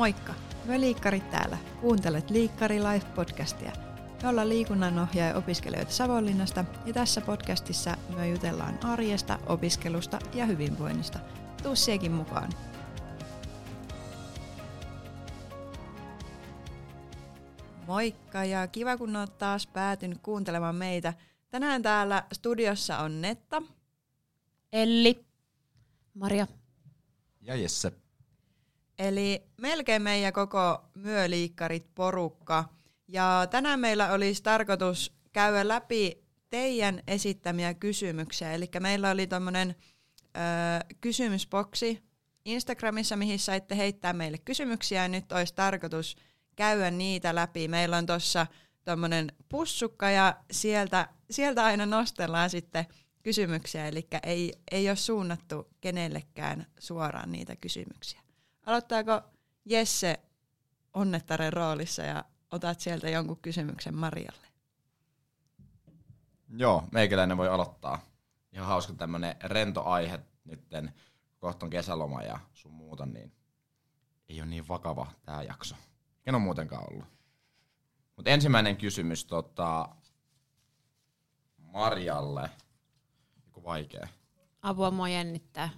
Moikka! Me liikkarit täällä. Kuuntelet Liikkari Life-podcastia. Me ollaan liikunnanohjaaja opiskelijoita Savonlinnasta ja tässä podcastissa me jutellaan arjesta, opiskelusta ja hyvinvoinnista. Tuu siekin mukaan. Moikka ja kiva kun oot taas päätynyt kuuntelemaan meitä. Tänään täällä studiossa on Netta. Elli. Maria. Ja Jesse. Eli melkein meidän koko myöliikkarit porukka. Ja tänään meillä olisi tarkoitus käydä läpi teidän esittämiä kysymyksiä. Eli meillä oli tuommoinen kysymysboksi Instagramissa, mihin saitte heittää meille kysymyksiä, ja nyt olisi tarkoitus käydä niitä läpi. Meillä on tuossa tuommoinen pussukka, ja sieltä, sieltä aina nostellaan sitten kysymyksiä, eli ei, ei ole suunnattu kenellekään suoraan niitä kysymyksiä. Aloittaako Jesse onnettaren roolissa ja otat sieltä jonkun kysymyksen Marialle? Joo, meikäläinen voi aloittaa. Ihan hauska tämmönen rento aihe nytten, kohta on kesäloma ja sun muuta, niin ei ole niin vakava tämä jakso. En ole muutenkaan ollut. Mutta ensimmäinen kysymys tota, Marjalle. Joku vaikea. Apua mua jännittää.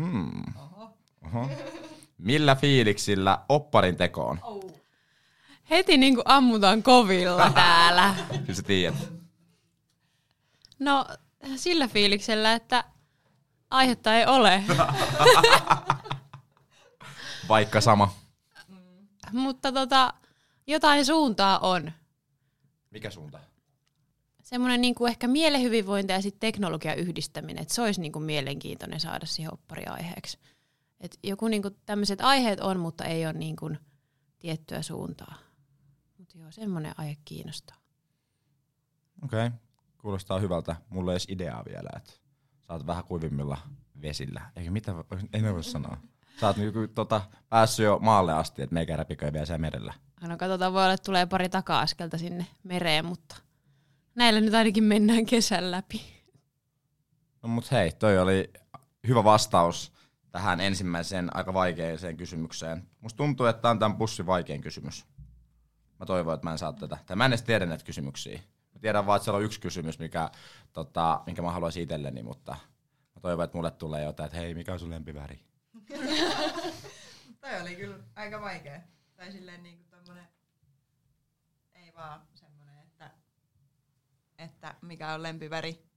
Hmm. Oho. Oho. Millä fiiliksillä opparin tekoon? Oh. Heti niinku ammutaan kovilla täällä. Kyllä sä tiedät. No sillä fiiliksellä, että aihetta ei ole. Vaikka sama. Mutta tota, jotain suuntaa on. Mikä suunta? Semmoinen niinku ehkä mielen hyvinvointi ja sitten teknologian yhdistäminen, että se olisi niinku mielenkiintoinen saada siihen oppariaiheeksi. Et joku niinku tämmöiset aiheet on, mutta ei ole niinku tiettyä suuntaa. Mutta joo, semmoinen aihe kiinnostaa. Okei, okay. kuulostaa hyvältä. Mulla ei edes ideaa vielä, että sä oot vähän kuivimmilla vesillä. Eikä mitä, en voi sanoa. Sä oot niinku, tota, päässyt jo maalle asti, että meikä räpiköi vielä siellä merellä. No katsotaan, voi olla, että tulee pari taka-askelta sinne mereen, mutta näillä nyt ainakin mennään kesän läpi. No mut hei, toi oli hyvä vastaus tähän ensimmäiseen aika vaikeaseen kysymykseen. Musta tuntuu, että tämä on tämän bussin vaikein kysymys. Mä toivon, että mä en saa tätä. Tai mä en edes tiedä näitä kysymyksiä. Mä tiedän vaan, että siellä on yksi kysymys, mikä, tota, minkä mä haluaisin itselleni, mutta mä toivon, että mulle tulee jotain, että hei, mikä on sun lempiväri? Toi oli kyllä aika vaikea. Tai silleen niinku tommonen, ei vaan että, että mikä on lempiväri.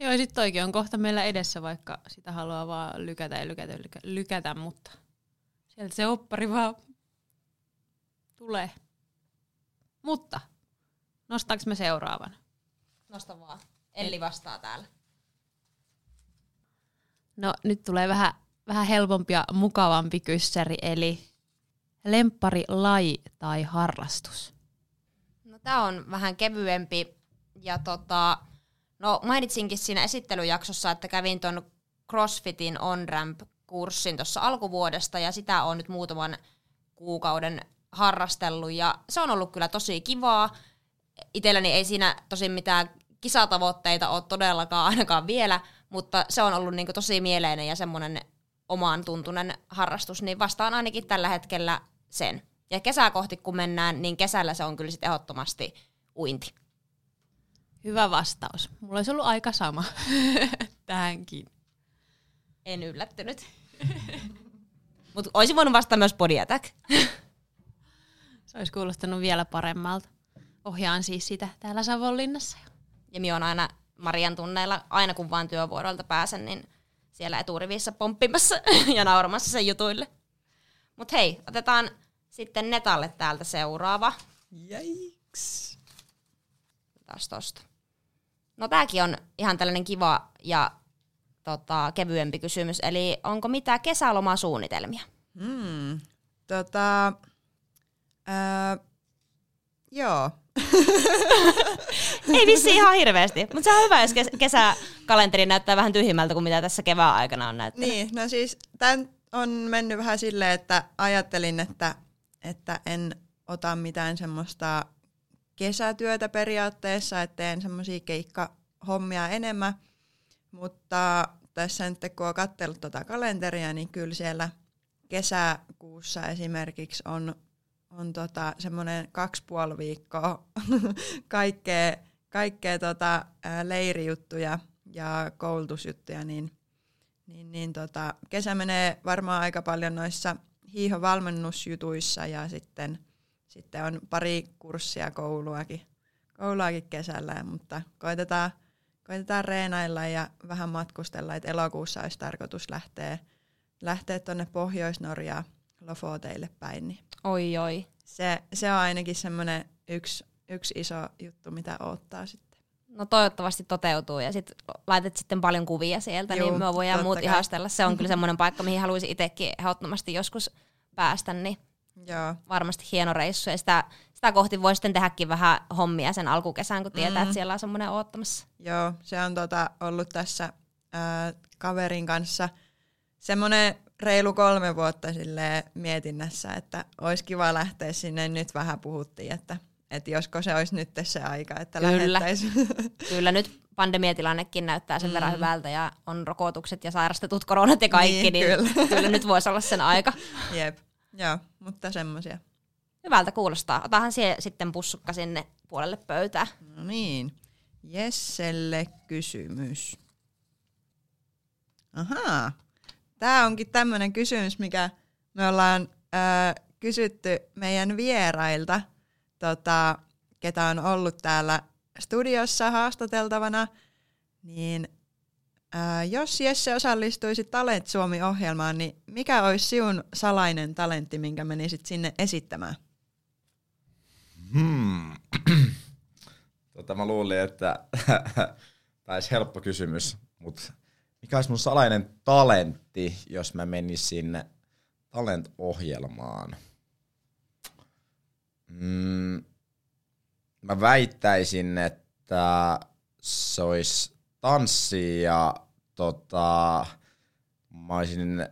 Joo, ja sitten toikin on kohta meillä edessä, vaikka sitä haluaa vaan lykätä ja lykätä, lykätä, lykätä mutta sieltä se oppari vaan tulee. Mutta, nostaaks me seuraavan? Nosta vaan. Elli vastaa täällä. No nyt tulee vähän, vähän helpompi ja mukavampi kyssäri, eli lempari laji tai harrastus? No tää on vähän kevyempi ja tota, no mainitsinkin siinä esittelyjaksossa, että kävin ton CrossFitin on-ramp-kurssin tuossa alkuvuodesta ja sitä on nyt muutaman kuukauden harrastellut ja se on ollut kyllä tosi kivaa. Itselläni ei siinä tosi mitään kisatavoitteita ole todellakaan ainakaan vielä, mutta se on ollut niin tosi mieleinen ja semmoinen omaan tuntunen harrastus, niin vastaan ainakin tällä hetkellä sen. Ja kesää kohti kun mennään, niin kesällä se on kyllä sitten ehdottomasti uinti. Hyvä vastaus. Mulla olisi ollut aika sama tähänkin. En yllättynyt. Mutta olisin voinut vastata myös body attack. se olisi kuulostanut vielä paremmalta. Ohjaan siis sitä täällä Savonlinnassa. Ja minä on aina Marian tunneilla, aina kun vaan työvuorolta pääsen, niin siellä eturivissä pomppimassa ja nauramassa sen jutuille. Mutta hei, otetaan sitten Netalle täältä seuraava. Jaiks. Taas tosta. No tääkin on ihan tällainen kiva ja tota, kevyempi kysymys. Eli onko mitään kesälomasuunnitelmia? Hmm. Tota, ää, joo, Ei vissi ihan hirveästi, mutta se on hyvä, jos kesäkalenteri näyttää vähän tyhjimmältä kuin mitä tässä kevään aikana on näyttänyt. Niin, no siis tämän on mennyt vähän silleen, että ajattelin, että, että en ota mitään semmoista kesätyötä periaatteessa, että teen semmoisia keikkahommia enemmän, mutta tässä nyt kun on katsellut tuota kalenteria, niin kyllä siellä kesäkuussa esimerkiksi on, on tota semmoinen kaksi puoli viikkoa kaikkea, kaikkea tota, leirijuttuja ja koulutusjuttuja, niin, niin, niin tota, kesä menee varmaan aika paljon noissa hiihovalmennusjutuissa ja sitten, sitten on pari kurssia kouluakin, kouluakin kesällä, mutta koitetaan, koitetaan reenailla ja vähän matkustella, että elokuussa olisi tarkoitus lähteä, lähteä tuonne Pohjois-Norjaan Lofoteille päin. Niin Oi oi. se, se on ainakin semmoinen yksi, yksi iso juttu, mitä odottaa sitten. No toivottavasti toteutuu ja sit laitat sitten paljon kuvia sieltä, Juu, niin me voidaan muut kai. ihastella. Se on kyllä semmoinen paikka, mihin haluaisin itsekin ehdottomasti joskus päästä, niin Joo, varmasti hieno reissu. Ja sitä, sitä kohti voi sitten tehdäkin vähän hommia sen alkukesän, kun tietää, mm. että siellä on semmoinen oottamassa. joo se on tota, ollut tässä ää, kaverin kanssa semmoinen reilu kolme vuotta silleen mietinnässä, että olisi kiva lähteä sinne. Nyt vähän puhuttiin, että, että josko se olisi nyt se aika, että Kyllä. Kyllä nyt pandemiatilannekin näyttää sen mm. verran hyvältä ja on rokotukset ja sairastetut koronat ja kaikki, Niin, niin, kyllä. kyllä. nyt voisi olla sen aika. Jep, joo, mutta semmoisia. Hyvältä kuulostaa. Otahan sie sitten pussukka sinne puolelle pöytää. No niin, Jesselle kysymys. Ahaa, tämä onkin tämmöinen kysymys, mikä me ollaan äh, kysytty meidän vierailta, tota, ketä on ollut täällä studiossa haastateltavana, niin äh, jos Jesse osallistuisi Talent Suomi-ohjelmaan, niin mikä olisi sinun salainen talentti, minkä menisit sinne esittämään? Hmm. tota, mä luulin, että tämä olisi helppo kysymys, mutta mikä olisi mun salainen talentti, jos mä menisin talent-ohjelmaan? Mm, mä väittäisin, että se olisi tanssi ja tota, mä olisin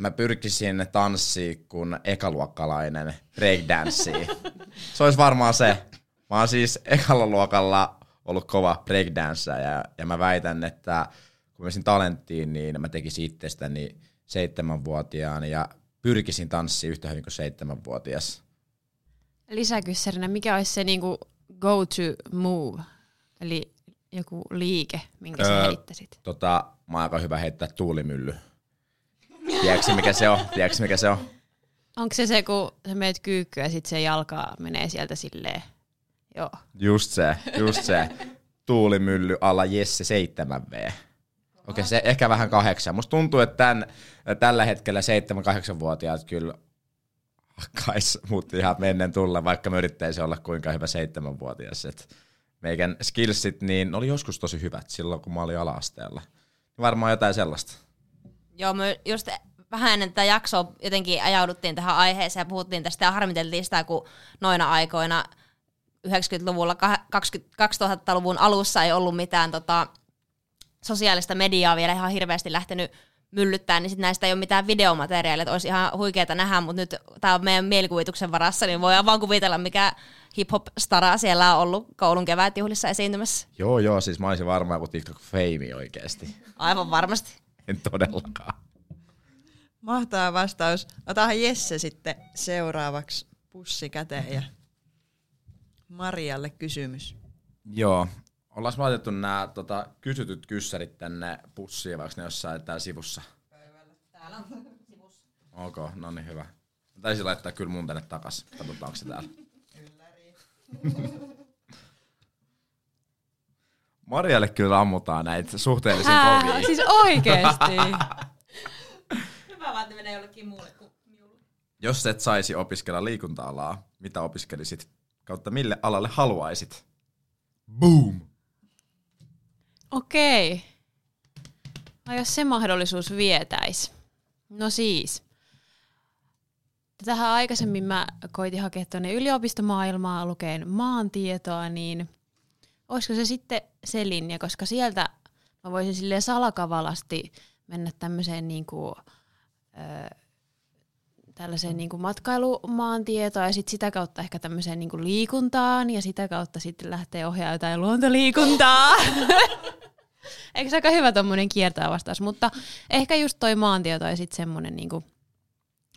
mä pyrkisin tanssiin kuin ekaluokkalainen breakdanssiin. se olisi varmaan se. Mä oon siis ekalla luokalla ollut kova breakdancer ja, ja mä väitän, että kun menisin talenttiin, niin mä tekisin itsestäni seitsemänvuotiaan ja pyrkisin tanssiin yhtä hyvin kuin seitsemänvuotias. Lisäkyssärinä, mikä olisi se niinku go-to move, eli joku liike, minkä sä Öö. heittäisit? Tota, mä oon aika hyvä heittää tuulimylly. Tiedätkö mikä se on? Tiedätkö mikä se on? Onko se se, kun sä meet kyykkyä ja sit se jalka menee sieltä silleen? Joo. Just se, just se. Tuulimylly alla Jesse 7V. Okei, se ehkä vähän kahdeksan. Musta tuntuu, että tämän, tällä hetkellä 7-8-vuotiaat kyllä hakkais mut ihan mennen tulla, vaikka mä yrittäisin olla kuinka hyvä seitsemänvuotias. Et meikän skillsit niin oli joskus tosi hyvät silloin, kun mä olin ala-asteella. Varmaan jotain sellaista. Joo, me just vähän ennen tätä jaksoa jotenkin ajauduttiin tähän aiheeseen ja puhuttiin tästä ja harmiteltiin sitä, kun noina aikoina 90-luvulla, kah- 20, 2000-luvun alussa ei ollut mitään tota, sosiaalista mediaa vielä ihan hirveästi lähtenyt myllyttää, niin sit näistä ei ole mitään videomateriaalia, että olisi ihan huikeeta nähdä, mutta nyt tämä on meidän mielikuvituksen varassa, niin voidaan vaan kuvitella, mikä hip-hop-stara siellä on ollut koulun kevätjuhlissa esiintymässä. Joo, joo, siis mä olisin varmaan joku TikTok-feimi oikeesti. Aivan varmasti. En todellakaan. Mahtava vastaus. Otahan Jesse sitten seuraavaksi pussi käteen ja Marialle kysymys. Joo. Ollaan laitettu nämä tota, kysytyt kyssärit tänne pussiin, vaikka ne jossain täällä sivussa. Täällä on sivussa. Ok, no niin hyvä. Mä taisin laittaa kyllä mun tänne takas. Katsotaan, onko se täällä. Marialle kyllä ammutaan näitä suhteellisen kovia. siis oikeesti. Hyvä vaan, että menee jollekin muulle kuin minulle. Jos et saisi opiskella liikunta-alaa, mitä opiskelisit? Kautta mille alalle haluaisit? Boom! Okei. No jos se mahdollisuus vietäisi. No siis. Tähän aikaisemmin mä koitin hakea tuonne yliopistomaailmaa lukeen maantietoa, niin olisiko se sitten se linja, koska sieltä mä voisin silleen salakavalasti mennä tämmöiseen niinku, ö, tällaiseen niinku matkailumaantietoon ja sitten sitä kautta ehkä tämmöiseen niinku liikuntaan ja sitä kautta sitten lähtee ohjaa jotain luontoliikuntaa. Eikö se aika hyvä tommonen kiertää vastaus, mutta ehkä just toi maantieto ja sitten semmoinen niinku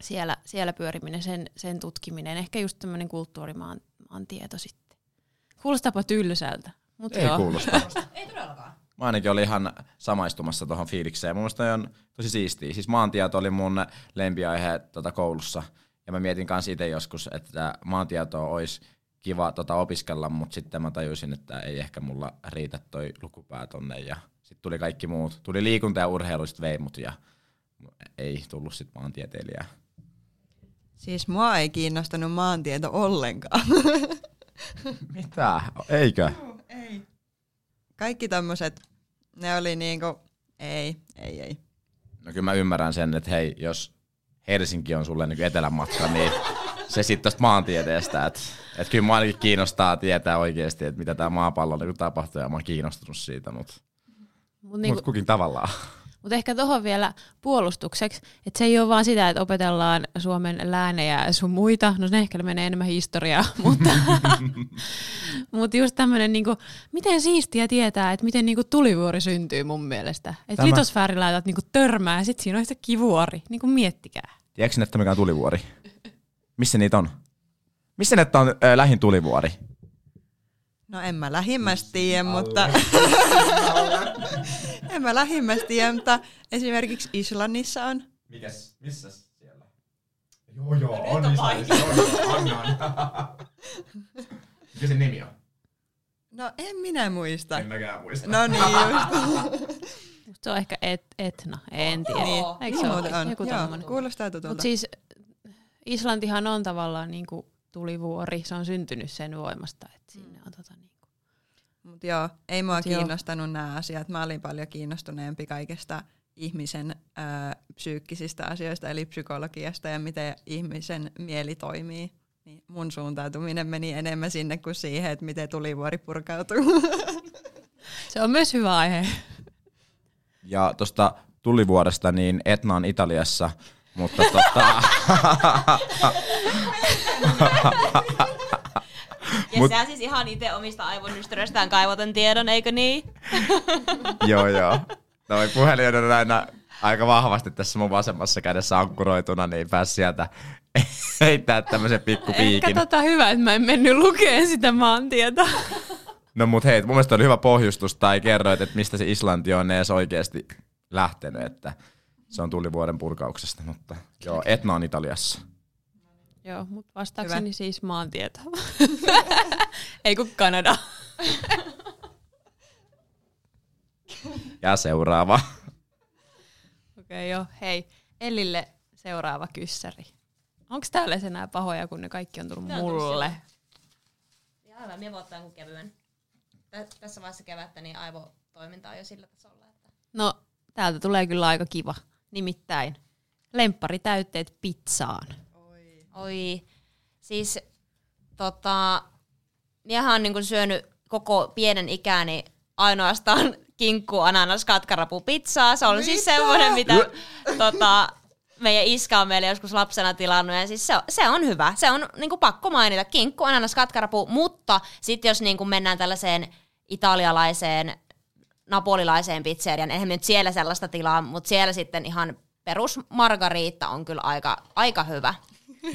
siellä, siellä pyöriminen, sen, sen tutkiminen, ehkä just tämmöinen kulttuurimaantieto sitten. Kuulostaapa tylsältä, mutta Ei joo. kuulosta. Ei todellakaan. Mä ainakin olin ihan samaistumassa tuohon fiilikseen. Mun mielestä on tosi siistiä. Siis maantieto oli mun lempiaihe tota, koulussa. Ja mä mietin kans itse joskus, että maantietoa olisi kiva tota, opiskella, mutta sitten mä tajusin, että ei ehkä mulla riitä toi lukupää tonne. Ja sitten tuli kaikki muut. Tuli liikunta ja urheilu, sit vei mut ja ei tullut sit maantieteilijää. Siis mua ei kiinnostanut maantieto ollenkaan. Mitä? Eikö? ei. Kaikki tommoset, ne oli niinku, ei, ei, ei. No kyllä mä ymmärrän sen, että hei, jos Helsinki on sulle niin etelän matka, niin se sitten tosta maantieteestä, että et kyllä mä ainakin kiinnostaa tietää oikeasti, että mitä tämä maapallo niin tapahtuu, ja mä oon kiinnostunut siitä, mutta Mut niinku, mut kukin tavallaan. Mutta ehkä tuohon vielä puolustukseksi, että se ei ole vaan sitä, että opetellaan Suomen läänejä ja sun muita, no ne ehkä menee enemmän historiaa, mutta, mutta just tämmöinen, niinku, miten siistiä tietää, että miten niinku tulivuori syntyy mun mielestä. Että litosfäärilaitat niinku törmää ja sitten siinä on yhtäkkiä vuori, niinku miettikää. Tiedätkö että mikä on tulivuori? Missä niitä on? Missä ne on äh, lähin tulivuori? No en mä lähimmästä tiedä, mutta... en mä lähimmästä tiedä, mutta esimerkiksi Islannissa on. Mikäs? Missä siellä? Joo, joo, on Islannissa, on, on, on. Mikä se nimi on? No en minä muista. En mäkään muista. No niin just. Se on ehkä et, Etna, en tiedä. Niin, Eikö se ole? on. Joku Joo, kuulostaa tutulta. Mutta siis Islantihan on tavallaan niinku tulivuori, se on syntynyt sen voimasta, että sinne on tota niinku. Mut joo, ei mua Mut joo. kiinnostanut nämä asiat. Mä olin paljon kiinnostuneempi kaikesta ihmisen ää, psyykkisistä asioista, eli psykologiasta ja miten ihmisen mieli toimii. Niin mun suuntautuminen meni enemmän sinne kuin siihen, että miten tulivuori purkautuu. Se on myös hyvä aihe. Ja tuosta tulivuoresta, niin Etna on Italiassa, mutta tota, Ja Mut- sä siis ihan itse omista aivonystyröstään kaivoten tiedon, eikö niin? joo joo. Toi puhelin on aina aika vahvasti tässä mun vasemmassa kädessä ankkuroituna, niin pääsi sieltä heittää tämmöisen Ehkä pikkupiikin. tota hyvä, että mä en mennyt lukeen sitä maantietoa. No mut hei, mun mielestä oli hyvä pohjustus tai kerroit, että mistä se Islanti on edes oikeasti lähtenyt, että se on tulivuoden purkauksesta, mutta joo, Etna on Italiassa. Joo, mutta vastaakseni Hyvä. siis maantieto. Ei kun Kanada. Ja seuraava. Okei, okay, joo. Hei, Ellille seuraava kyssäri. Onko täällä enää pahoja, kun ne kaikki on tullut on mulle? Ja hyvä, minä voittaa kuin kevyen. Tä- tässä vaiheessa kevättä niin aivotoiminta on jo sillä tasolla. Että... No, täältä tulee kyllä aika kiva. Nimittäin lempparitäytteet pizzaan. Oi, siis tota, miehän on niinku syönyt koko pienen ikäni ainoastaan kinkku, ananas, katkarapu, pizzaa. Se on siis semmoinen, mitä tota, meidän iskä on meille joskus lapsena tilannut. Ja siis se, on, se on hyvä. Se on niinku pakko mainita. Kinkku, ananas, katkarapu. Mutta sitten jos niinku mennään tällaiseen italialaiseen, napolilaiseen pizzerian, eihän nyt siellä sellaista tilaa, mutta siellä sitten ihan perus margariitta on kyllä aika, aika hyvä.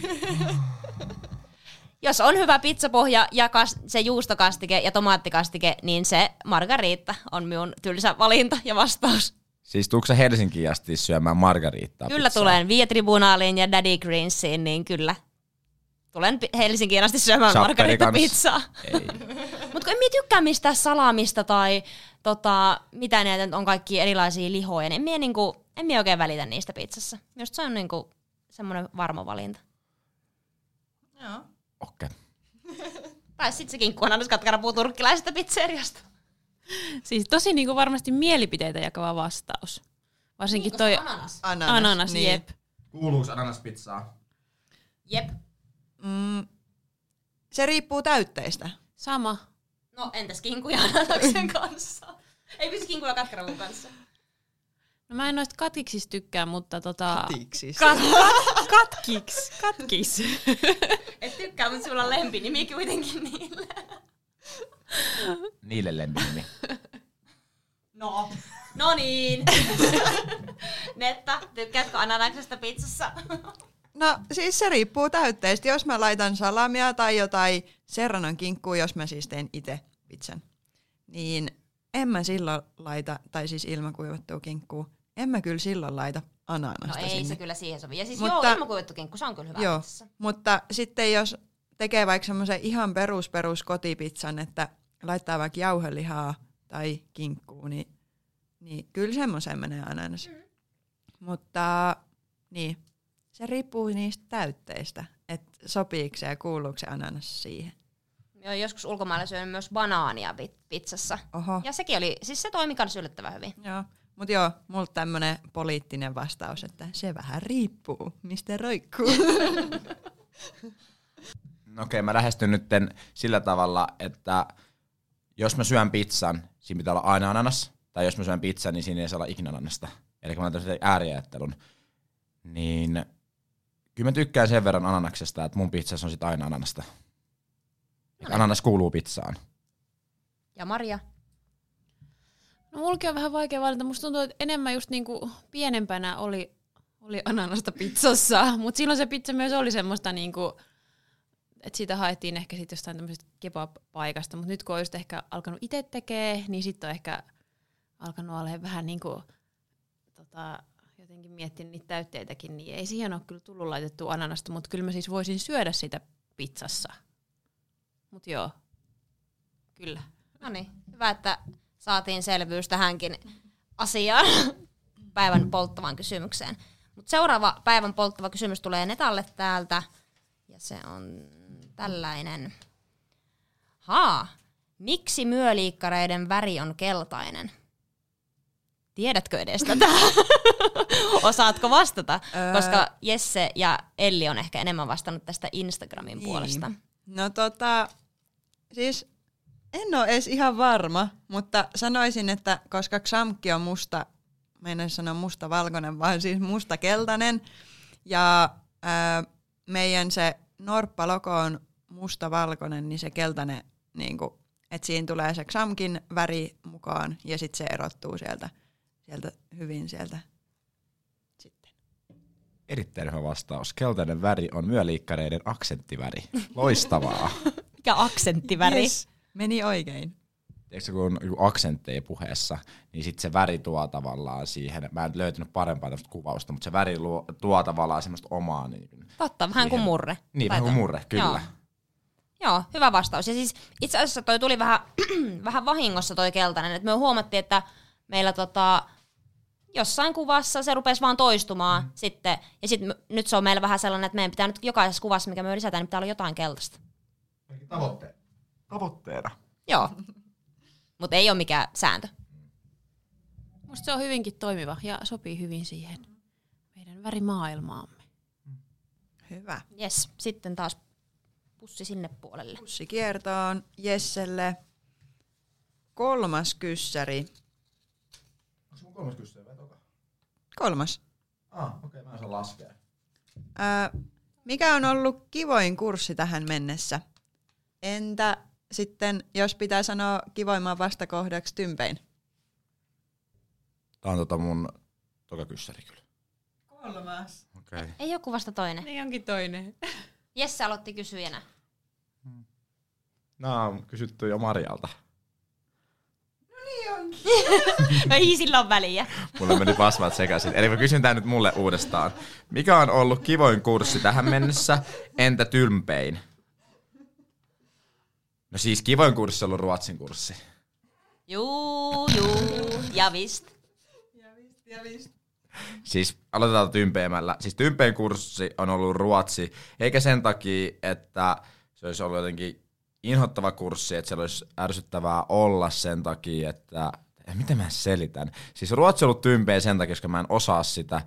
Jos on hyvä pizzapohja ja kas, se juustokastike ja tomaattikastike, niin se margariitta on minun tylsä valinta ja vastaus. Siis tuukse Helsinkiin asti syömään margariittaa Kyllä pizzaa? tulen Via Tribunaaliin ja Daddy Greensiin, niin kyllä. Tulen Helsinkiin asti syömään Chapperi margaritta kans. pizzaa. Ei. Mutta kun en minä tykkää mistään salamista tai tota, mitä näitä nyt on kaikki erilaisia lihoja, niin en minä, niinku, en minä oikein välitä niistä pizzassa. Just se on niinku semmoinen varma valinta. Joo. Okei. Tai sitten se kinkku on katkarapuu turkkilaisesta pizzeriasta. Siis tosi niinku varmasti mielipiteitä jakava vastaus. Varsinkin toi Ananas. Ananas, ananas, niin. jep. Kuuluuko ananaspizzaa? Jep. Mm, se riippuu täytteistä. Sama. No entäs kinkku ja ananaksen kanssa? Ei pysy kinkku ja katkarapun kanssa. No mä en noista katkiksista tykkää, mutta tota... Tiksis. Kat, kat, katkiks. Katkis. Et tykkää, mutta sulla on lempinimi kuitenkin niille. Niille lempinimi. No. No niin. Netta, tykkäätkö ananaksesta pizzassa? No siis se riippuu täytteistä. Jos mä laitan salamia tai jotain serranon kinkkuu, jos mä siis teen itse pizzan, niin en mä silloin laita, tai siis ilmakuivattua kinkkuu, en mä kyllä silloin laita No ananasta ei sinne. se kyllä siihen sovi. Ja siis Mutta- joo, ilmakuivattu kinkku, se on kyllä hyvä Joo, mutta sitten jos tekee vaikka semmoisen ihan perus perus kotipizzan, että laittaa vaikka jauhelihaa tai kinkkuu, niin, niin kyllä semmoiseen menee ananas. Mm. Mutta niin, se riippuu niistä täytteistä, että sopiiko se ja kuuluuko se ananas siihen. Joo, joskus ulkomailla syönyt myös banaania pi- pizzassa. Oho, Ja sekin oli, siis se toimi kanssa yllättävän hyvin. joo. Mutta joo, multa tämmönen poliittinen vastaus, että se vähän riippuu, mistä roikkuu. No okei, mä lähestyn nyt sillä tavalla, että jos mä syön pizzan, siinä pitää olla aina ananas, tai jos mä syön pizzan, niin siinä ei saa olla ikinä ananasta. Eli kun mä teen ääriajattelun, niin kyllä mä tykkään sen verran ananaksesta, että mun pizzassa on sit aina ananasta. Eli ananas kuuluu pizzaan. Ja Maria? No mulki on vähän vaikea valita. Musta tuntuu, että enemmän just niinku pienempänä oli, oli ananasta pizzassa, mutta silloin se pizza myös oli semmoista niinku, että siitä haettiin ehkä sitten jostain tämmöisestä kebab-paikasta, mutta nyt kun on just ehkä alkanut itse tekee, niin sitten on ehkä alkanut olla vähän niinku, tota, jotenkin miettiä niitä täytteitäkin, niin ei siihen ole kyllä tullut laitettua ananasta, mutta kyllä mä siis voisin syödä sitä pizzassa. Mutta joo, kyllä. No niin, hyvä, että saatiin selvyys tähänkin asiaan, päivän polttavaan kysymykseen. Mutta seuraava päivän polttava kysymys tulee Netalle täältä, ja se on tällainen. Haa, miksi myöliikkareiden väri on keltainen? Tiedätkö edes tätä? Osaatko vastata? Öö. Koska Jesse ja Elli on ehkä enemmän vastannut tästä Instagramin puolesta. Niin. No tota, siis en ole edes ihan varma, mutta sanoisin, että koska Xamki on musta, mä en sano musta-valkoinen, vaan siis musta-keltainen, ja ää, meidän se norppalogo on musta-valkoinen, niin se keltainen, niin kuin, että siinä tulee se Xamkin väri mukaan, ja sitten se erottuu sieltä, sieltä hyvin sieltä sitten. Erittäin hyvä vastaus. Keltainen väri on myöliikkareiden aksenttiväri. Loistavaa. Mikä aksenttiväri? Yes, meni oikein. Tiedätkö, kun on aksentteja puheessa, niin sitten se väri tuo tavallaan siihen, mä en löytänyt parempaa tämmöistä kuvausta, mutta se väri luo, tuo tavallaan semmoista omaa. Niin, Totta, vähän kuin Siihen. murre. niin vähän kuin murre, kyllä. Joo. Joo, hyvä vastaus. Ja siis itse asiassa toi tuli vähän, vähän vahingossa toi keltainen. Et me huomattiin, että meillä tota, jossain kuvassa se rupesi vaan toistumaan mm. sitten. Ja sit m- nyt se on meillä vähän sellainen, että meidän pitää nyt jokaisessa kuvassa, mikä me lisätään, niin pitää olla jotain keltaista. Tavoitteena. Tavoitteena. Joo. Mutta ei ole mikään sääntö. Musta se on hyvinkin toimiva ja sopii hyvin siihen meidän värimaailmaamme. Hyvä. Yes, sitten taas pussi sinne puolelle. Pussi kiertoon Jesselle. Kolmas kyssäri. Onko mun kolmas toka? Kolmas. Ah, okei, okay, mä en saa laskea. Mikä on ollut kivoin kurssi tähän mennessä? Entä sitten, jos pitää sanoa kivoimman vastakohdaksi tympein? Tää on tota mun toka kyssäri kyllä. Kolmas. Okei. Okay. Ei joku vasta toinen. Niin onkin toinen. Jesse aloitti kysyjänä. Nää on kysytty jo Marialta. Ei sillä ole väliä. Mulle meni pasmat sekaisin. Eli mä kysyn tää nyt mulle uudestaan. Mikä on ollut kivoin kurssi tähän mennessä? Entä tylmpein? No siis kivoin kurssi on ollut ruotsin kurssi. Juu, juu, ja vist. Siis aloitetaan tympeämällä. Siis tympein kurssi on ollut ruotsi, eikä sen takia, että se olisi ollut jotenkin inhottava kurssi, että se olisi ärsyttävää olla sen takia, että eh, miten mä selitän? Siis ruotsi on ollut tympein sen takia, koska mä en osaa sitä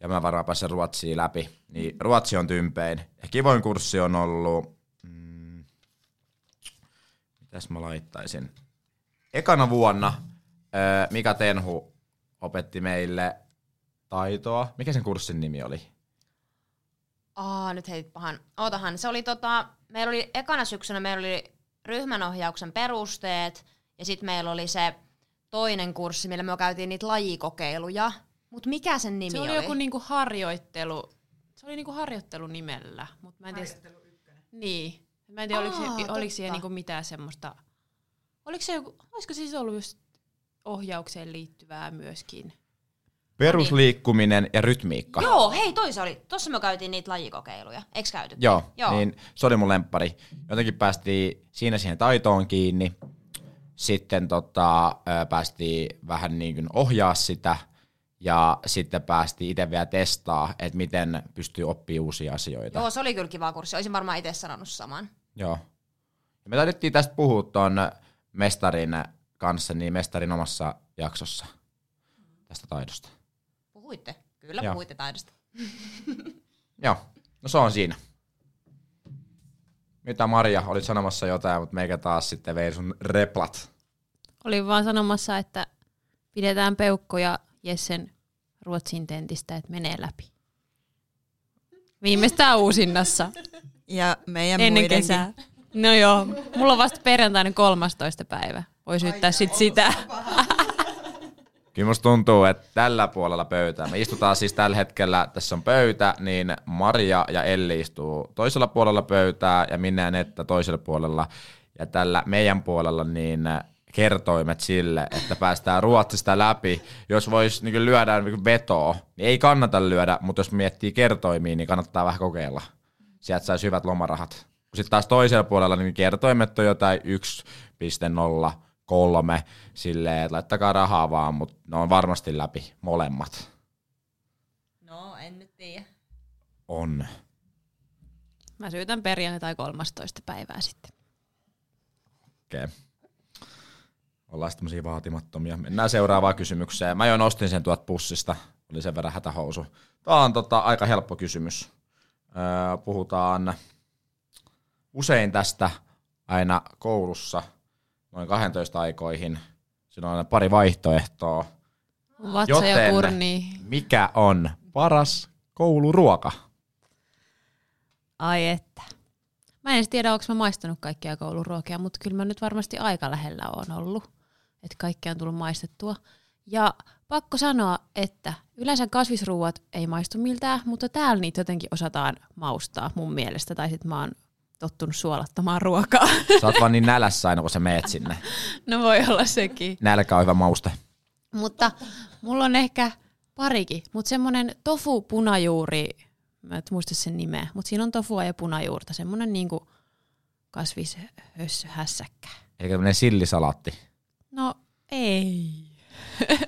ja mä varmaan pääsen ruotsiin läpi. Niin ruotsi on tympein. Ja kivoin kurssi on ollut, mm, mitäs mä laittaisin? Ekana vuonna Mika Tenhu opetti meille taitoa. Mikä sen kurssin nimi oli? Aa, nyt heitit pahan. Ootahan, se oli tota, meillä oli ekana syksynä, meillä oli ryhmänohjauksen perusteet, ja sitten meillä oli se toinen kurssi, millä me käytiin niitä lajikokeiluja. Mutta mikä sen nimi Se oli, oli? joku niinku harjoittelu, se oli niinku harjoittelu nimellä, mutta mä en tiedä. Niin. Mä en tiedä, oliko, Aa, se, oliko siihen niinku mitään semmoista, oliko se joku, olisiko siis ollut just ohjaukseen liittyvää myöskin? Perusliikkuminen ja rytmiikka. Joo, hei toi se oli. Tuossa me käytiin niitä lajikokeiluja. Eikö käyty? Joo, Joo. niin se oli mun lemppari. Jotenkin päästiin siinä siihen taitoon kiinni. Sitten tota, päästiin vähän niin kuin ohjaa sitä. Ja sitten päästiin itse vielä testaa, että miten pystyy oppimaan uusia asioita. Joo, se oli kyllä kiva kurssi. Olisin varmaan itse sanonut saman. Joo. Ja me taidettiin tästä puhua tuon mestarin kanssa, niin mestarin omassa jaksossa tästä taidosta. Puhuitte. Kyllä Joo. puhuitte taidosta. Joo, no se on siinä. Mitä Maria, olit sanomassa jotain, mutta meikä taas sitten vei sun replat. Olin vaan sanomassa, että pidetään Peukko ja Jessen Ruotsin tentistä, että menee läpi. Viimeistään uusinnassa, Ja meidän ennen muidenkin. kesää. No joo, mulla on vasta perjantaina 13. päivä. Voi syyttää sit sitä. Kyllä musta tuntuu, että tällä puolella pöytää, me istutaan siis tällä hetkellä, tässä on pöytä, niin Maria ja Elli istuu toisella puolella pöytää ja minä Netta toisella puolella. Ja tällä meidän puolella niin kertoimet sille, että päästään Ruotsista läpi. Jos voisi niin lyödä niin vetoa, niin ei kannata lyödä, mutta jos miettii kertoimia, niin kannattaa vähän kokeilla. Sieltä saisi hyvät lomarahat. Sitten taas toisella puolella niin kertoimet on jotain 1,03 silleen, että laittakaa rahaa vaan, mutta ne on varmasti läpi molemmat. No, en nyt tiedä. On. Mä syytän perjantai 13. päivää sitten. Okei. Okay. Ollaan tämmöisiä vaatimattomia. Mennään seuraavaan kysymykseen. Mä jo nostin sen tuot pussista. Oli sen verran hätähousu. Tämä on tota, aika helppo kysymys. Öö, puhutaan usein tästä aina koulussa noin 12 aikoihin. Siinä on aina pari vaihtoehtoa. Vatsa ja Joten- kurni. Mikä on paras kouluruoka? Ai että. Mä en edes tiedä, onko mä maistanut kaikkia kouluruokia, mutta kyllä mä nyt varmasti aika lähellä on ollut. Että kaikkea on tullut maistettua. Ja pakko sanoa, että yleensä kasvisruuat ei maistu miltään, mutta täällä niitä jotenkin osataan maustaa mun mielestä. Tai sit mä oon tottunut suolattamaan ruokaa. Sä oot vaan niin nälässä aina, kun sä meet sinne. no voi olla sekin. Nälkä on hyvä mauste. Mutta mulla on ehkä parikin, mutta semmonen tofu punajuuri, mä et muista sen nimeä, mutta siinä on tofua ja punajuurta, semmonen niinku kasvishässäkkä. Eli tämmönen sillisalaatti. No ei.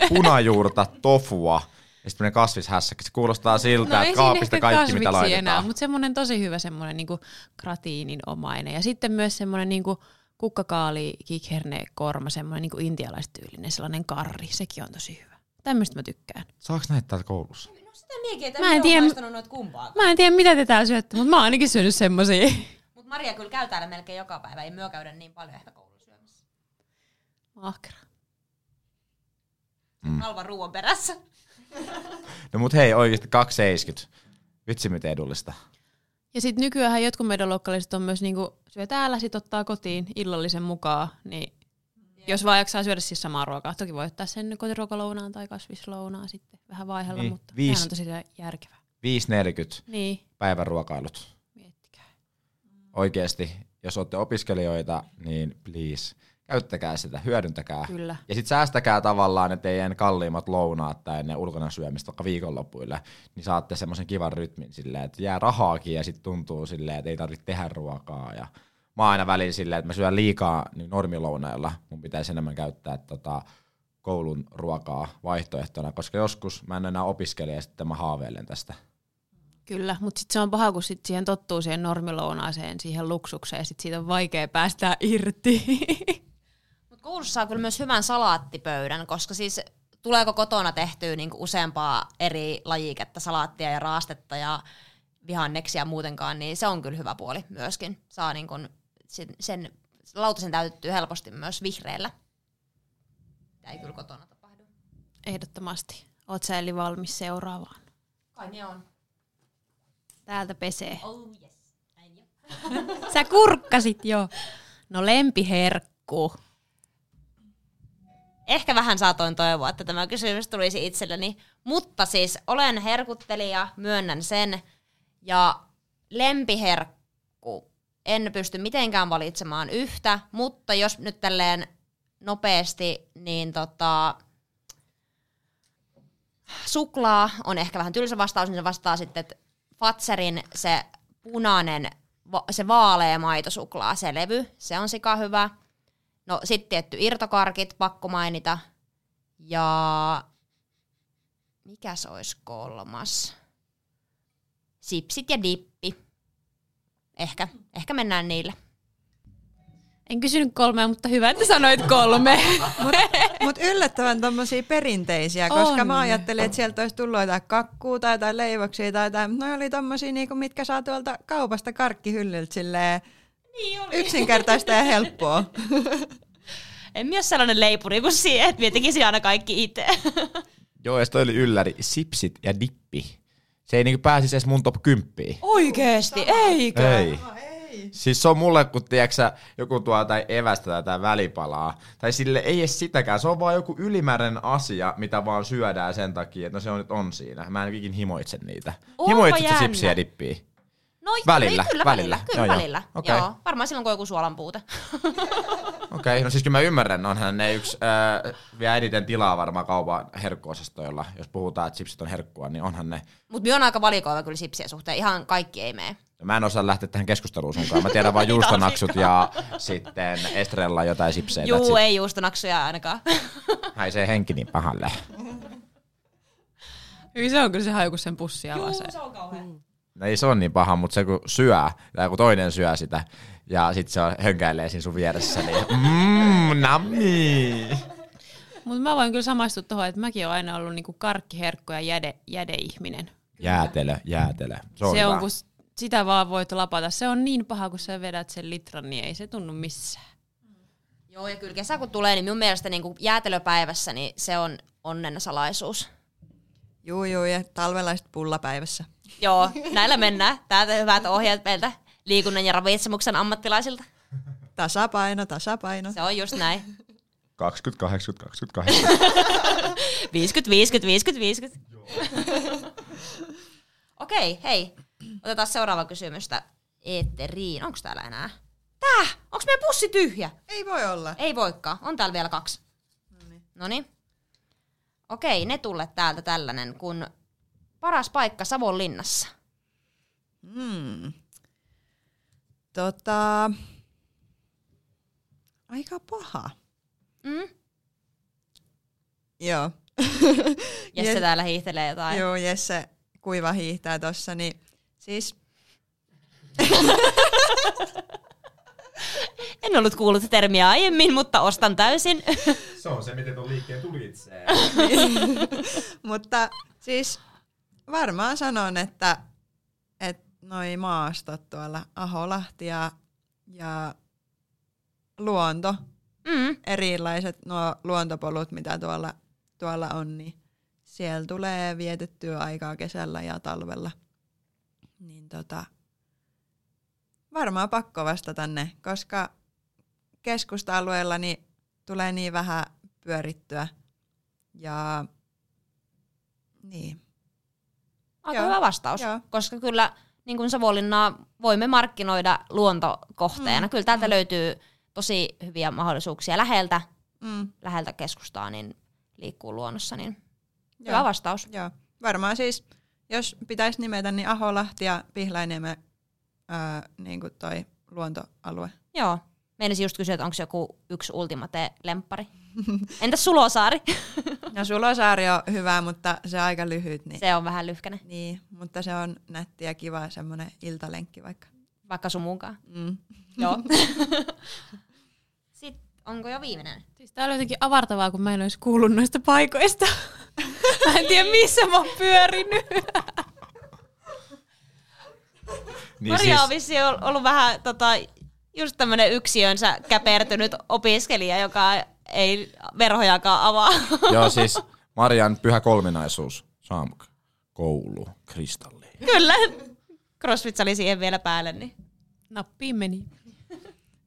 Punajuurta, tofua ja sitten kasvishässäkkä. Se kuulostaa siltä, no että kaapista kaikki mitä laitetaan. enää, mutta semmonen tosi hyvä semmonen niinku gratiininomainen. Ja sitten myös semmonen niinku kukkakaali, kikherne, korma, semmonen niinku intialaistyylinen, sellainen karri, sekin on tosi hyvä. Tämmöistä mä tykkään. Saaks näitä täällä koulussa? No sitä miekin, että Mä en tiedä- noita kumpaakaan. Mä en tiedä, mitä te täällä syötte, mutta mä oon ainakin syönyt semmosia. Mutta Maria kyllä käy täällä melkein joka päivä. Ei myö käydä niin paljon ehkä koulussa syömässä. Ahkera. Mm. Halvan ruoan perässä. No mut hei, oikeesti 2,70. Vitsi miten edullista. Ja sitten nykyään jotkut meidän lokkaaliset on myös niinku, syö täällä, sit ottaa kotiin illallisen mukaan, niin jos vaan jaksaa syödä siis samaa ruokaa. Toki voi ottaa sen kotiruokalounaan tai kasvislounaan sitten vähän vaihella, Niin, mutta sehän on tosi järkevää. 5,40 Niin, päivän ruokailut. miettikää. Oikeesti, jos olette opiskelijoita, niin please, käyttäkää sitä, hyödyntäkää. Kyllä. Ja sitten säästäkää tavallaan ne teidän kalliimmat lounaat tai ne ulkona syömistä vaikka viikonloppuille, niin saatte semmoisen kivan rytmin silleen, että jää rahaakin ja sitten tuntuu silleen, että ei tarvitse tehdä ruokaa. Ja mä oon aina välillä silleen, että mä syön liikaa niin normilounailla, mun pitäisi enemmän käyttää tota, koulun ruokaa vaihtoehtona, koska joskus mä en enää opiskelija ja sitten mä haaveilen tästä. Kyllä, mutta sitten se on paha, kun sit siihen tottuu siihen normilounaaseen, siihen luksukseen, ja sitten siitä on vaikea päästää irti. Koulussa saa kyllä myös hyvän salaattipöydän, koska siis tuleeko kotona tehtyä niinku useampaa eri lajiketta, salaattia ja raastetta ja vihanneksia muutenkaan, niin se on kyllä hyvä puoli myöskin. Saa niinku sen, sen lautasen täytettyä helposti myös vihreällä. Tämä ei kyllä kotona tapahdu. Ehdottomasti. Oot sä eli valmis seuraavaan? Kai ne on. Täältä pesee. Oh yes. Näin jo. Sä kurkkasit jo. No lempiherkku. Ehkä vähän saatoin toivoa, että tämä kysymys tulisi itselleni. Mutta siis olen herkuttelija, myönnän sen. Ja lempiherkku, en pysty mitenkään valitsemaan yhtä, mutta jos nyt tälleen nopeasti, niin tota, suklaa on ehkä vähän tylsä vastaus, niin se vastaa sitten, että Fatserin se punainen, se vaalea maitosuklaa, se levy, se on sika hyvä. No sitten tietty irtokarkit, pakko mainita. Ja mikä se olisi kolmas? Sipsit ja dippi. Ehkä, ehkä mennään niillä. En kysynyt kolmea, mutta hyvä, että sanoit kolme. Mutta yllättävän tommosia perinteisiä, koska On. mä ajattelin, että sieltä olisi tullut jotain kakkuu tai jotain leivoksia tai jotain. mutta Ne oli tommosia, niinku, mitkä saa tuolta kaupasta karkkihyllyltä silleen Niin oli. yksinkertaista ja helppoa. En myös sellainen leipuri kuin siihen, että minä tekisin aina kaikki itse. Joo, ja oli ylläri. Sipsit ja dippi. Se ei niinku pääsisi edes mun top 10. Oikeesti, eikö? Ei. Siis se on mulle, kun tiiäksä, joku tuo tai evästä tai välipalaa. Tai sille ei edes sitäkään. Se on vaan joku ylimääräinen asia, mitä vaan syödään sen takia, että no se on nyt on siinä. Mä en ikin himoitse niitä. Onpa Himoitset jännä. sipsiä ja dippiä? No Välillä, ei, kyllä välillä. välillä. Kyllä Joo, joo. välillä. Okei. Joo. Varmaan silloin, kun on joku suolan puute. Okei, okay, no siis kyllä mä ymmärrän, onhan ne yksi äh, vielä eniten tilaa varmaan kaupan herkkuosastoilla. Jos puhutaan, että chipsit on herkkua, niin onhan ne. Mutta minä on aika valikoiva kyllä sipsien suhteen. Ihan kaikki ei mene. Mä en osaa lähteä tähän keskusteluun sunkaan. Mä tiedän vain juustonaksut ja sitten Estrella jotain sipsejä. Juu, That's it. ei juustonaksuja ainakaan. Häisee henki niin pahalle. Kyllä se on kyllä se haju, kun sen pussi avaa se on kauhean. No ei se on niin paha, mutta se kun syö, tai kun toinen syö sitä, ja sitten se on- hönkäilee siinä sun vieressä, niin mmm, nammi. Mutta mä voin kyllä samaistua tuohon, että mäkin olen aina ollut niinku karkkiherkko ja jäde, jädeihminen. Jäätelö, jäätelö. Se on, se hyvä. on, kun sitä vaan voit lapata. Se on niin paha, kun sä vedät sen litran, niin ei se tunnu missään. Joo, ja kyllä kesä kun tulee, niin minun mielestä niin kuin jäätelöpäivässä, niin se on onnen salaisuus. Juu, juu, ja talvella sit pullapäivässä. Joo, näillä mennään. Täältä hyvät ohjeet meiltä liikunnan ja ravitsemuksen ammattilaisilta. Tasapaino, tasapaino. Se on just näin. 20, 80, 28. 50, 50, 50, 50. Okei, hei. Otetaan seuraava kysymystä eetteriin. Onko täällä enää? Tää! Onko meidän pussi tyhjä? Ei voi olla. Ei voikaan. On täällä vielä kaksi. Noniin. Okei, ne tulle täältä tällainen, kun paras paikka Savonlinnassa. Hmm. Tota, aika paha. Mm? Joo. Jesse Jes- täällä hiihtelee jotain. Joo, Jesse kuiva hiihtää tossa, niin siis En ollut kuullut termiä aiemmin, mutta ostan täysin. Se on se, miten tuon liikkeen tulitsee. Mutta siis varmaan sanon, että, että noi maastot tuolla Aholahti ja, ja luonto, mm. erilaiset nuo luontopolut, mitä tuolla, tuolla on, niin siellä tulee vietettyä aikaa kesällä ja talvella. Niin tota, varmaan pakko vastata ne, koska keskusta-alueella niin tulee niin vähän pyörittyä. Ja niin. Aika Joo. hyvä vastaus, Joo. koska kyllä niin kuin Savonlinnaa voimme markkinoida luontokohteena. Mm, Kyllä täältä löytyy tosi hyviä mahdollisuuksia läheltä, Mm, läheltä keskustaa, niin liikkuu luonnossa, niin Joo. hyvä vastaus. joo. Varmaan siis, jos pitäisi nimetä, niin Aholahti ja Pihlainiemen öö, niin kuin toi luontoalue. Joo. Meinasin just kysyä, että onko joku yksi ultimate-lemppari. Entäs Sulosaari? No Sulosaari on hyvä, mutta se on aika lyhyt. Niin, Se on vähän lyhkänen, niin, mutta se on nätti ja kiva semmoinen iltalenkki vaikka. vaikka sun mukaan. Mm. Joo. Sitten onko jo viimeinen? Siis tää oli jotenkin avartavaa, kun mä en olisi kuullut noista paikoista. mä en tiedä, missä mä oon pyörinyt. Niin Maria on siis, vissiin ol- ollut vähän tota, just tämmönen yksiönsä käpertynyt opiskelija, joka ei verhojakaan avaa. joo siis Marian pyhä kolminaisuus. Samk, koulu, kristalli. Kyllä. Crossfit oli siihen vielä päälle. Niin. Nappiin meni.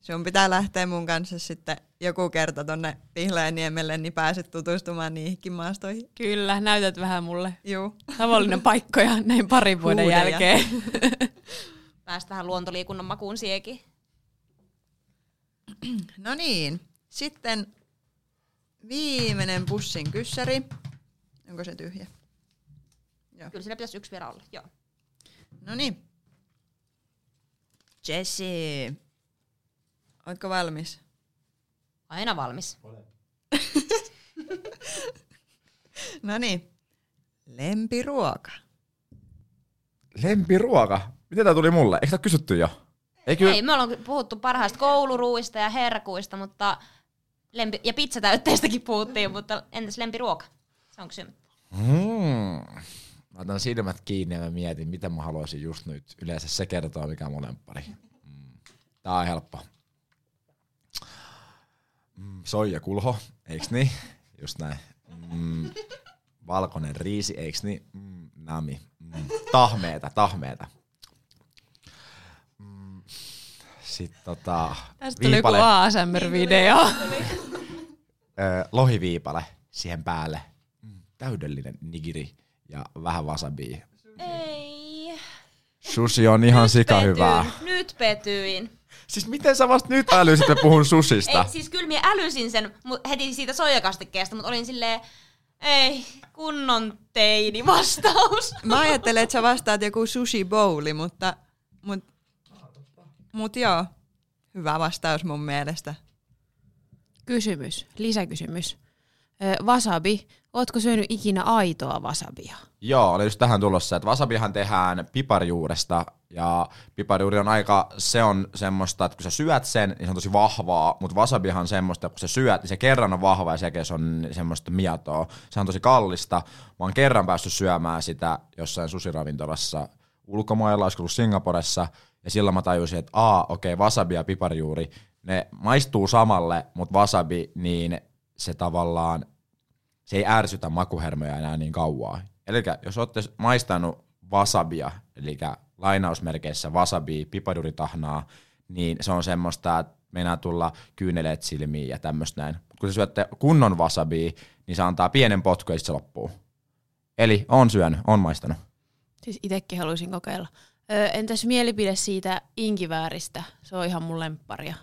sun pitää lähteä mun kanssa sitten joku kerta tonne Pihlajaniemelle, niin pääset tutustumaan niihinkin maastoihin. Kyllä, näytät vähän mulle. Juu. Tavallinen paikkoja näin parin vuoden Huudeja. jälkeen. Päästä tähän luontoliikunnan makuun siekin. No niin, sitten viimeinen pussin kyssäri. Onko se tyhjä? Joo. Kyllä siinä pitäisi yksi vielä olla. Joo. No niin. Jesse, ootko valmis? Aina valmis. No niin. Lempiruoka. Lempiruoka. Miten tää tuli mulle? Eikö tää kysytty jo? Ei kyllä. Ei, me ollaan puhuttu parhaista kouluruuista ja herkuista, mutta lempi- ja pizzatäytteistäkin puhuttiin, mutta entäs lempiruoka? Se on kysymys. Mm. Mä otan silmät kiinni ja mä mietin, mitä mä haluaisin just nyt. Yleensä se kertoo, mikä mun lemppari. Mm. Tää on helppo. Mm, soijakulho, eiks niin? Just näin. Mm. Valkoinen riisi, eiks niin? Mm. Nami. Mm. Tahmeeta, tahmeeta. Mm. Sitten tota... Tästä tuli joku ASMR-video. Ö, lohiviipale siihen päälle. Täydellinen nigiri ja vähän wasabia. Ei. Sushi on ihan sika hyvää. Nyt petyin. Siis miten sä vasta nyt älysit, että puhun susista? Ei, siis kyllä minä älysin sen mut heti siitä soijakastikkeesta, mutta olin silleen, ei, kunnon teini vastaus. Mä ajattelen, että sä vastaat joku sushi bowli, mutta, mut, mut joo, hyvä vastaus mun mielestä. Kysymys, lisäkysymys. Ö, wasabi, ootko syönyt ikinä aitoa wasabia? Joo, oli just tähän tulossa, että wasabihan tehdään piparjuuresta ja piparjuuri on aika, se on semmoista, että kun sä syöt sen, niin se on tosi vahvaa, mutta wasabihan on semmoista, että kun sä syöt, niin se kerran on vahva ja sekin se on semmoista mietoa. Se on tosi kallista. Mä oon kerran päässyt syömään sitä jossain susiravintolassa ulkomailla, olisiko ollut Singaporessa, ja silloin mä tajusin, että aa, okei, okay, wasabi ja piparjuuri, ne maistuu samalle, mutta wasabi, niin se tavallaan, se ei ärsytä makuhermoja enää niin kauaa. Eli jos olette maistanut wasabia, eli lainausmerkeissä wasabi, piparjuritahnaa, niin se on semmoista, että meinaa tulla kyyneleet silmiin ja tämmöistä näin. Kun te syötte kunnon wasabi, niin se antaa pienen potkun ja se loppuu. Eli on syönyt, on maistanut. Siis itekin haluaisin kokeilla. Ö, entäs mielipide siitä inkivääristä? Se on ihan mun lempparia.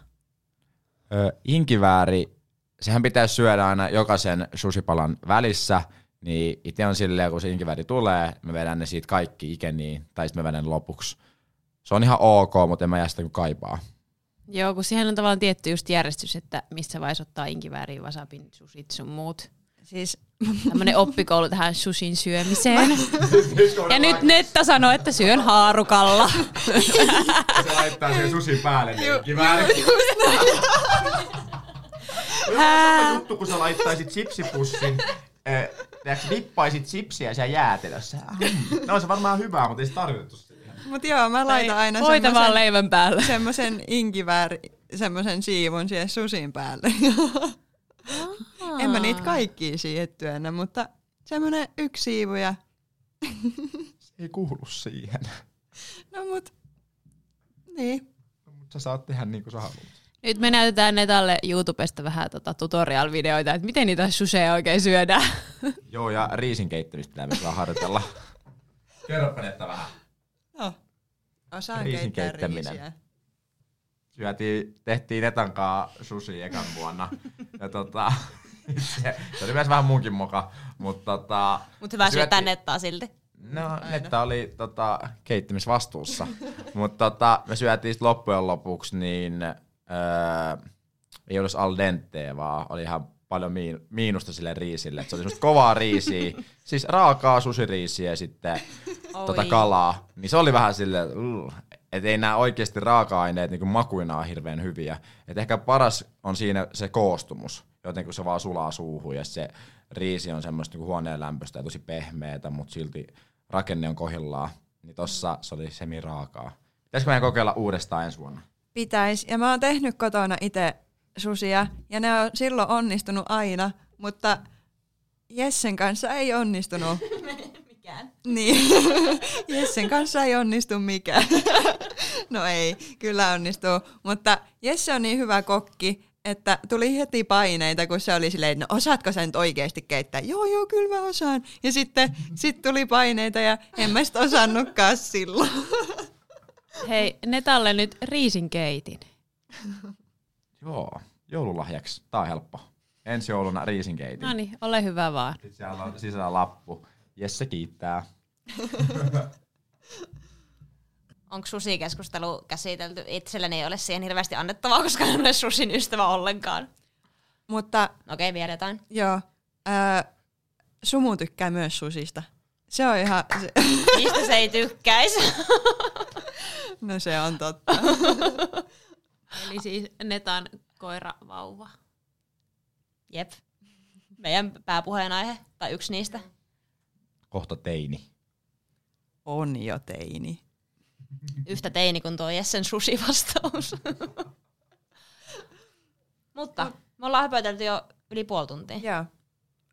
Ö, inkivääri, sehän pitää syödä aina jokaisen susipalan välissä, niin itse on silleen, kun se inkivääri tulee, me vedän ne siitä kaikki ikeniin, tai sitten me vedän lopuksi. Se on ihan ok, mutta en mä jää sitä kaipaa. Joo, kun siihen on tavallaan tietty just järjestys, että missä vaiheessa ottaa inkivääriä, wasabin, susit sun muut. Siis Tämmönen oppikoulu tähän sushin syömiseen. ja nyt Netta sanoo, että syön haarukalla. se laittaa sen susin päälle, niin. Hää? juttu, kun sä laittaisit chipsipussin, eh, tiedätkö, dippaisit chipsiä siellä jäätelössä. No se varmaan hyvää, mutta ei se tarkoitettu siihen. Mut joo, mä laitan aina vaan semmosen, leivän päällä. semmosen inkivääri, semmosen siivun siihen susin päälle. en mä niitä kaikkia siihen työnnä, mutta semmonen yksi siivu ja Se ei kuulu siihen. no mut, niin. Mutta sä saat tehdä niin kuin sä haluat. Nyt me näytetään Netalle YouTubesta vähän tota tutorial-videoita, että miten niitä susheja oikein syödään. Joo, ja riisin keittämistä pitää myös vähän harjoitella. Kerropa Netta vähän. No, osaan Riisin keittää keittäminen. riisiä. Syötiin, tehtiin Netankaa sushi ekan vuonna. Ja tota, se, se oli myös vähän munkin moka, mutta tota... Mutta hyvä syötiin- nettaa silti. No, Netta oli tota, keittimisvastuussa. Mutta tota, me syötiin loppujen lopuksi, niin öö, ei olisi al dente, vaan oli ihan paljon miin- miinusta sille riisille. Et se oli semmoista kovaa riisiä, siis raakaa susiriisiä ja sitten tota kalaa. Niin se oli vähän silleen, että ei nämä oikeasti raaka-aineet niin makuina ole hirveän hyviä. Et ehkä paras on siinä se koostumus, joten kun se vaan sulaa suuhun ja se riisi on semmoista niin huoneen lämpöistä ja tosi pehmeätä, mutta silti rakenne on kohillaan. Niin tossa se oli semiraakaa. Pitäisikö meidän kokeilla uudestaan ensi vuonna? Pitäis. Ja mä oon tehnyt kotona itse susia, ja ne on silloin onnistunut aina, mutta Jessen kanssa ei onnistunut. mikään. Niin, Jessen kanssa ei onnistu mikään. no ei, kyllä onnistuu. Mutta Jesse on niin hyvä kokki, että tuli heti paineita, kun se oli silleen, no osaatko sä nyt oikeasti keittää? Joo, joo, kyllä mä osaan. Ja sitten sit tuli paineita ja en mä sit osannutkaan silloin. Hei, Netalle nyt riisinkeitin. Joo, joululahjaksi. Tää on helppo. Ensi jouluna riisinkeitin. No niin, ole hyvä vaan. Sitten siellä on sisällä lappu. Jesse kiittää. Onko susikeskustelu käsitelty? Itselleni ei ole siihen hirveästi annettavaa, koska en ole susin ystävä ollenkaan. Mutta Okei, okay, vielä jotain. joo, ää, Sumu tykkää myös susista. Se on ihan, se, Mistä se ei tykkäisi? no se on totta. Eli siis Netan koira vauva. Jep. Meidän pääpuheenaihe, tai yksi niistä. Kohta teini. On jo teini. Yhtä teini kuin tuo Jessen sushi-vastaus. Mutta me ollaan höpötelty jo yli puoli tuntia. Joo.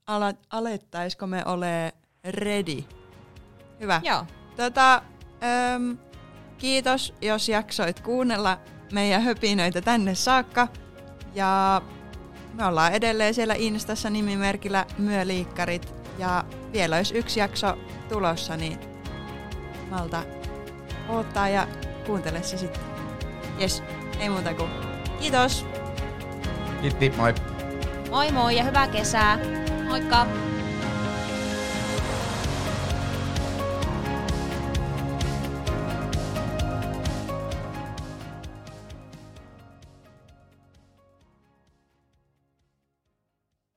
Ala, alettaisiko me ole ready? Hyvä. Joo. Tota, äm, kiitos, jos jaksoit kuunnella meidän höpinöitä tänne saakka. Ja me ollaan edelleen siellä Instassa nimimerkillä Myöliikkarit. Ja vielä olisi yksi jakso tulossa, niin malta odottaa ja kuuntele se sitten. Jes, ei muuta kuin kiitos! Kiitti, moi. Moi moi ja hyvää kesää. Moikka!